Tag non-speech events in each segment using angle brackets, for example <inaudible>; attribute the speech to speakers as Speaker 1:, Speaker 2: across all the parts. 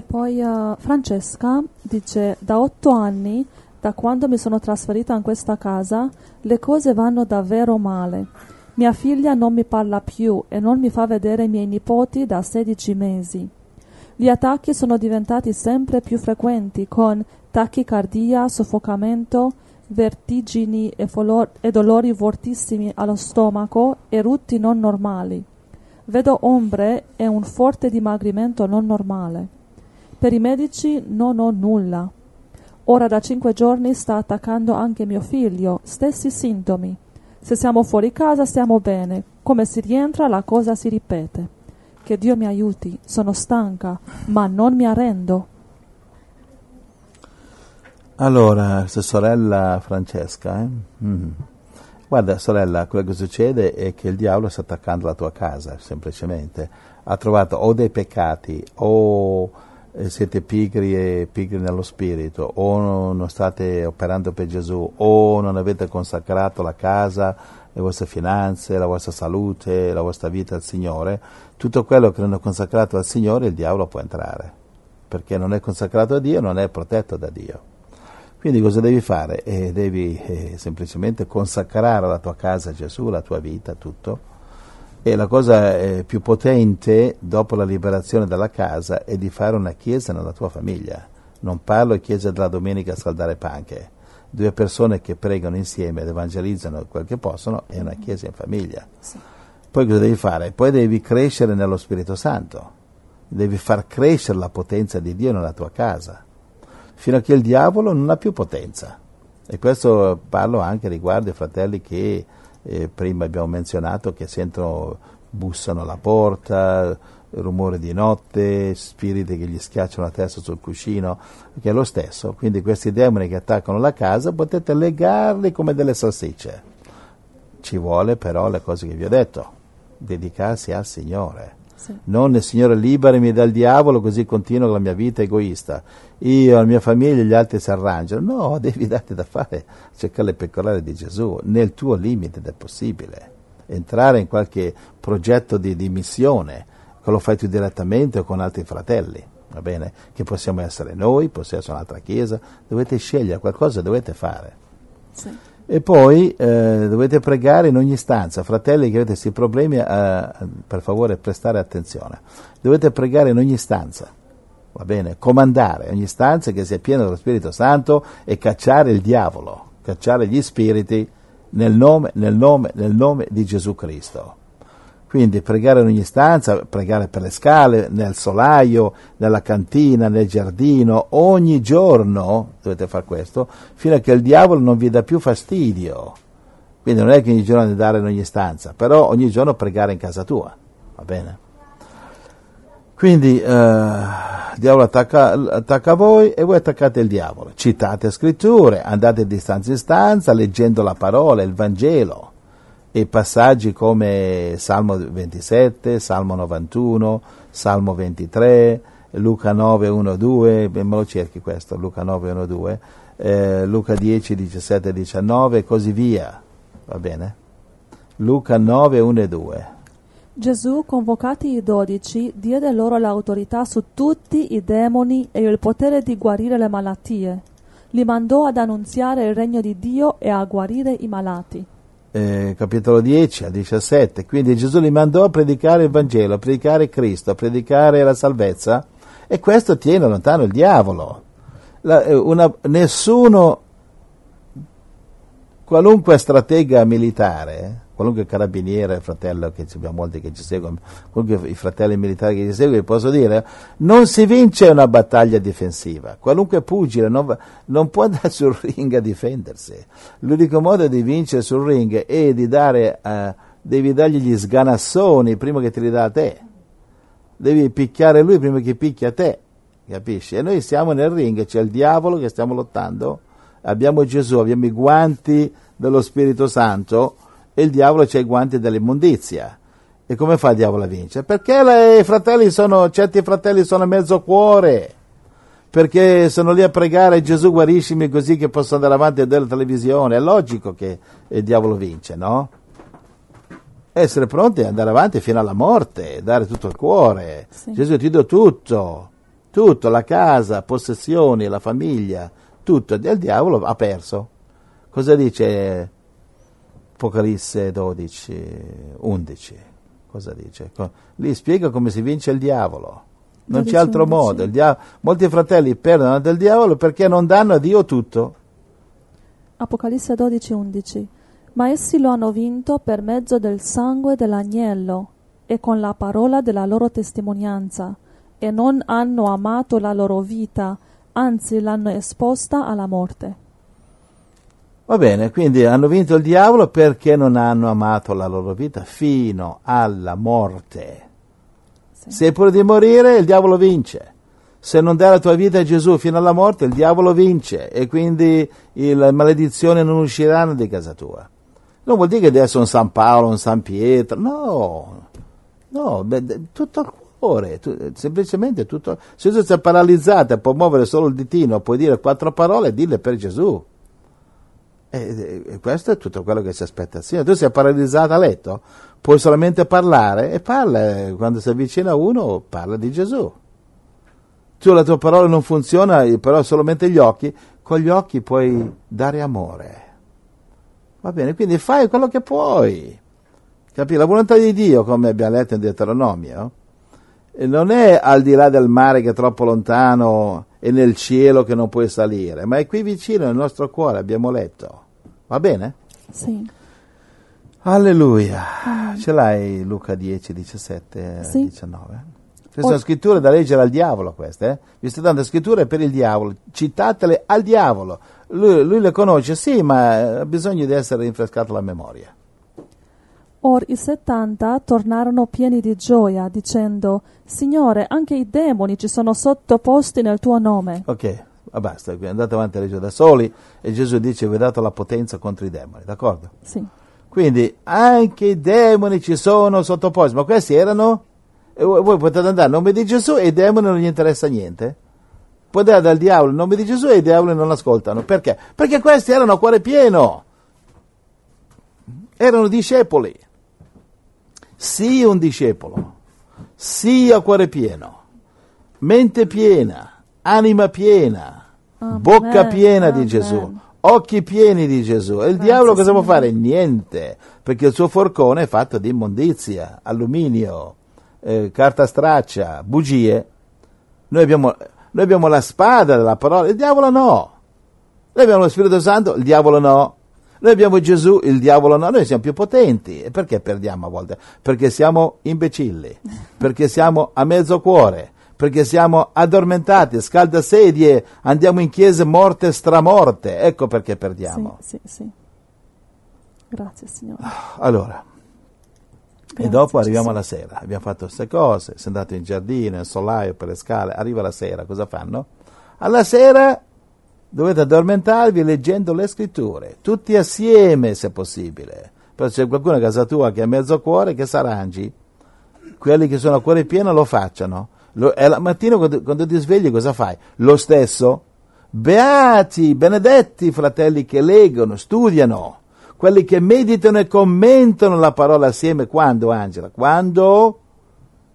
Speaker 1: E poi uh, Francesca dice, da otto anni, da quando mi sono trasferita in questa casa, le cose vanno davvero male. Mia figlia non mi parla più e non mi fa vedere i miei nipoti da 16 mesi. Gli attacchi sono diventati sempre più frequenti con tachicardia, soffocamento, vertigini e, folor- e dolori fortissimi allo stomaco e rutti non normali. Vedo ombre e un forte dimagrimento non normale. Per i medici non ho nulla. Ora da cinque giorni sta attaccando anche mio figlio, stessi sintomi. Se siamo fuori casa stiamo bene, come si rientra la cosa si ripete. Che Dio mi aiuti, sono stanca, ma non mi arrendo.
Speaker 2: Allora, sorella Francesca, eh? mm. guarda sorella, quello che succede è che il diavolo sta attaccando la tua casa, semplicemente. Ha trovato o dei peccati o siete pigri e pigri nello spirito, o non state operando per Gesù, o non avete consacrato la casa, le vostre finanze, la vostra salute, la vostra vita al Signore, tutto quello che non è consacrato al Signore il diavolo può entrare, perché non è consacrato a Dio, non è protetto da Dio. Quindi cosa devi fare? Eh, devi eh, semplicemente consacrare la tua casa a Gesù, la tua vita, tutto. E la cosa eh, più potente dopo la liberazione dalla casa è di fare una chiesa nella tua famiglia. Non parlo di chiesa della domenica a scaldare panche. Due persone che pregano insieme ed evangelizzano quel che possono è una chiesa in famiglia. Sì. Poi cosa devi fare? Poi devi crescere nello Spirito Santo. Devi far crescere la potenza di Dio nella tua casa fino a che il diavolo non ha più potenza. E questo parlo anche riguardo ai fratelli che eh, prima abbiamo menzionato, che sentono, bussano alla porta, rumore di notte, spiriti che gli schiacciano la testa sul cuscino, che è lo stesso. Quindi questi demoni che attaccano la casa potete legarli come delle salsicce. Ci vuole però le cose che vi ho detto, dedicarsi al Signore sì. Non Signore liberami dal diavolo così continuo la mia vita egoista. Io, la mia famiglia e gli altri si arrangiano. No, <laughs> devi darti da fare, cercare le pecorelle di Gesù, nel tuo limite del possibile. Entrare in qualche progetto di, di missione, che lo fai tu direttamente o con altri fratelli. Va bene? Che possiamo essere noi, possiamo essere un'altra chiesa, dovete scegliere qualcosa, dovete fare. Sì. E poi eh, dovete pregare in ogni stanza, fratelli che avete questi problemi, eh, per favore prestare attenzione. Dovete pregare in ogni stanza, va bene? Comandare ogni stanza che sia piena dello Spirito Santo e cacciare il diavolo, cacciare gli spiriti nel nome, nel nome, nel nome di Gesù Cristo. Quindi pregare in ogni stanza, pregare per le scale, nel solaio, nella cantina, nel giardino, ogni giorno dovete fare questo, fino a che il diavolo non vi dà più fastidio. Quindi non è che ogni giorno andare in ogni stanza, però ogni giorno pregare in casa tua, va bene? Quindi eh, il diavolo attacca, attacca, voi e voi attaccate il diavolo. Citate scritture, andate di stanza in stanza leggendo la parola, il Vangelo e passaggi come Salmo 27, Salmo 91, Salmo 23, Luca 9, 1, 2, me lo cerchi questo, Luca 9, 1, 2, eh, Luca 10, 17, 19 e così via, va bene? Luca 9, 1 e 2.
Speaker 1: Gesù, convocati i dodici, diede loro l'autorità su tutti i demoni e il potere di guarire le malattie. Li mandò ad annunziare il regno di Dio e a guarire i malati
Speaker 2: eh, capitolo 10 al 17. Quindi Gesù li mandò a predicare il Vangelo, a predicare Cristo, a predicare la salvezza e questo tiene lontano il diavolo. La, eh, una, nessuno, qualunque stratega militare, qualunque carabiniere, fratello, che abbiamo molti che ci seguono, qualunque i fratelli militari che ci seguono, posso dire, non si vince una battaglia difensiva. Qualunque pugile non, non può <laughs> andare sul ring a difendersi. L'unico modo di vincere sul ring è di dare, uh, devi dargli gli sganassoni prima che te li dà a te. Devi picchiare lui prima che picchia te. Capisci? E noi siamo nel ring, c'è il diavolo che stiamo lottando, abbiamo Gesù, abbiamo i guanti dello Spirito Santo, e il diavolo c'ha i guanti dell'immondizia. E come fa il diavolo a vincere? Perché le, fratelli sono, certi fratelli sono a mezzo cuore, perché sono lì a pregare Gesù guariscimi così che posso andare avanti a vedere la televisione. È logico che il diavolo vince, no? Essere pronti ad andare avanti fino alla morte, dare tutto il cuore. Sì. Gesù ti do tutto. tutto, la casa, possessioni, la famiglia, tutto, e il diavolo ha perso. Cosa dice Apocalisse 12, 11? Cosa dice? Lì spiega come si vince il diavolo. Non c'è altro modo. Dia- molti fratelli perdono del diavolo perché non danno a Dio tutto.
Speaker 1: Apocalisse 12, 11. Ma essi lo hanno vinto per mezzo del sangue dell'agnello e con la parola della loro testimonianza, e non hanno amato la loro vita, anzi l'hanno esposta alla morte.
Speaker 2: Va bene, quindi hanno vinto il diavolo perché non hanno amato la loro vita fino alla morte. Sì. Se pure di morire, il diavolo vince. Se non dai la tua vita a Gesù fino alla morte, il diavolo vince e quindi le maledizioni non usciranno di casa tua. Non vuol dire che devi essere un San Paolo, un San Pietro, no, no, beh, tutto al cuore, tu, semplicemente tutto. Se tu sei paralizzato e puoi muovere solo il ditino, puoi dire quattro parole, dille per Gesù. E, e, questo è tutto quello che si aspetta il Signore. Tu sei paralizzato a letto, puoi solamente parlare e parla, quando si avvicina uno parla di Gesù. Tu la tua parola non funziona, però solamente gli occhi, con gli occhi puoi dare amore. Va bene, quindi fai quello che puoi. Capi? La volontà di Dio, come abbiamo letto in Deuteronomio, non è al di là del mare che è troppo lontano e nel cielo che non puoi salire, ma è qui vicino nel nostro cuore, abbiamo letto. Va bene?
Speaker 1: Sì.
Speaker 2: Alleluia. Mm. Ce l'hai Luca 10, 17,
Speaker 1: sì.
Speaker 2: 19? Queste sono scritture da leggere al diavolo queste, eh? Vi sto dando scritture per il diavolo, citatele al diavolo. Lui, lui le conosce, sì, ma ha bisogno di essere rinfrescata la memoria.
Speaker 1: Or i settanta tornarono pieni di gioia, dicendo, Signore, anche i demoni ci sono sottoposti nel tuo nome.
Speaker 2: Ok, basta, andate avanti a leggere da soli e Gesù dice, vi ho dato la potenza contro i demoni, d'accordo?
Speaker 1: Sì.
Speaker 2: Quindi anche i demoni ci sono sottoposti, ma questi erano e voi potete andare al nome di Gesù e i demoni non gli interessa niente. Potete andare dal diavolo il nome di Gesù e i diavoli non ascoltano. Perché? Perché questi erano a cuore pieno. Erano discepoli. Sii un discepolo. Sii a cuore pieno. Mente piena. Anima piena. Amen. Bocca piena Amen. di Gesù. Occhi pieni di Gesù. E il Grazie diavolo cosa può fare? Niente. Perché il suo forcone è fatto di immondizia, alluminio eh, carta straccia, bugie. Noi abbiamo, noi abbiamo la spada della parola, il diavolo no. Noi abbiamo lo Spirito Santo, il diavolo no. Noi abbiamo Gesù, il diavolo no, noi siamo più potenti. E perché perdiamo a volte? Perché siamo imbecilli, perché siamo a mezzo cuore, perché siamo addormentati, scaldasedie, andiamo in chiese morte stramorte. Ecco perché perdiamo.
Speaker 1: Sì, sì, sì. Grazie Signore.
Speaker 2: Allora, e dopo arriviamo alla sera, abbiamo fatto queste cose, sei andato in giardino, in solaio, per le scale, arriva la sera, cosa fanno? Alla sera dovete addormentarvi leggendo le scritture, tutti assieme se possibile. Però c'è qualcuno a casa tua che ha mezzo cuore, che si arrangi. Quelli che sono a cuore pieno lo facciano. Lo, e la mattina quando, quando ti svegli cosa fai? Lo stesso. Beati, benedetti fratelli che leggono, studiano quelli che meditano e commentano la parola assieme. Quando, Angela? Quando?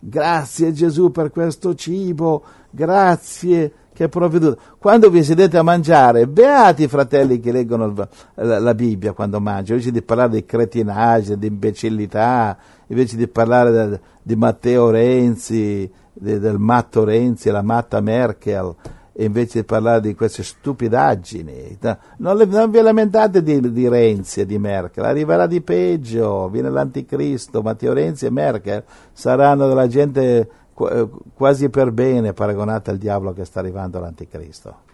Speaker 2: Grazie Gesù per questo cibo, grazie che hai provveduto. Quando vi sedete a mangiare, beati i fratelli che leggono la, la Bibbia quando mangiano, invece di parlare di cretinaggine, di imbecillità, invece di parlare de, di Matteo Renzi, de, del matto Renzi, la matta Merkel, invece di parlare di queste stupidaggini, non, le, non vi lamentate di, di, Renzi e di Merkel, arriverà di peggio, viene l'anticristo, Matteo Renzi e Merkel saranno della gente quasi per bene paragonata al diavolo che sta arrivando l'anticristo.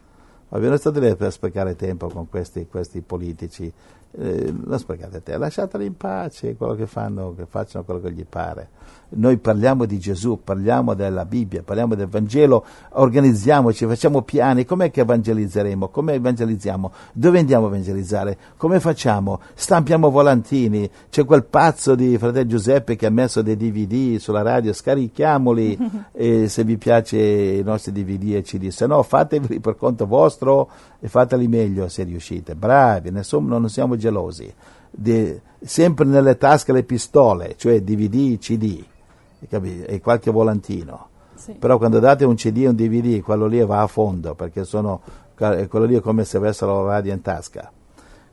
Speaker 2: Ma non state lì per sprecare tempo con questi, questi politici, eh, non sprecate tempo, lasciateli in pace, quello che fanno, che facciano quello che gli pare noi parliamo di Gesù, parliamo della Bibbia, parliamo del Vangelo, organizziamoci, facciamo piani, com'è che evangelizzeremo? Come evangelizziamo? Dove andiamo a evangelizzare? Come facciamo? Stampiamo volantini, c'è quel pazzo di fratello Giuseppe che ha messo dei DVD sulla radio, scarichiamoli <laughs> e se vi piace i nostri DVD e CD, se no fateveli per conto vostro e fateli meglio se riuscite, bravi, nessuno, non siamo gelosi. De, sempre nelle tasche le pistole, cioè DVD, CD e qualche volantino.
Speaker 1: Sì.
Speaker 2: Però quando date un CD e un DVD, quello lì va a fondo, perché sono, quello lì è come se avessero la radio in tasca.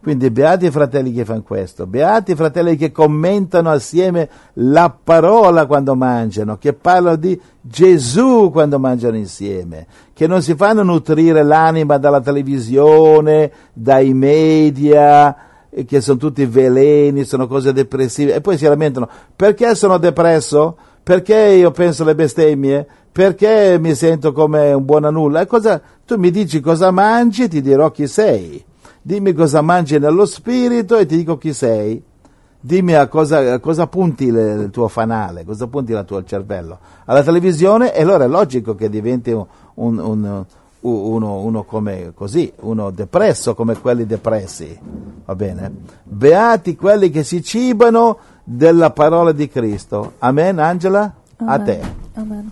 Speaker 2: Quindi beati i fratelli che fanno questo, beati i fratelli che commentano assieme la parola quando mangiano, che parlano di Gesù quando mangiano insieme, che non si fanno nutrire l'anima dalla televisione, dai media, che sono tutti veleni, sono cose depressive, e poi si lamentano, perché sono depresso? Perché io penso le bestemmie? Perché mi sento come un buona nulla? Cosa, tu mi dici cosa mangi e ti dirò chi sei dimmi cosa mangi nello spirito e ti dico chi sei. Dimmi a cosa, a cosa punti le, il tuo fanale, cosa punti il tuo cervello. Alla televisione e allora è logico che diventi un, un, un, uno, uno, come così, uno depresso come quelli depressi. Va bene? Beati quelli che si cibano della parola di Cristo. Amen, Angela?
Speaker 1: Amen.
Speaker 2: A te.
Speaker 1: Amen.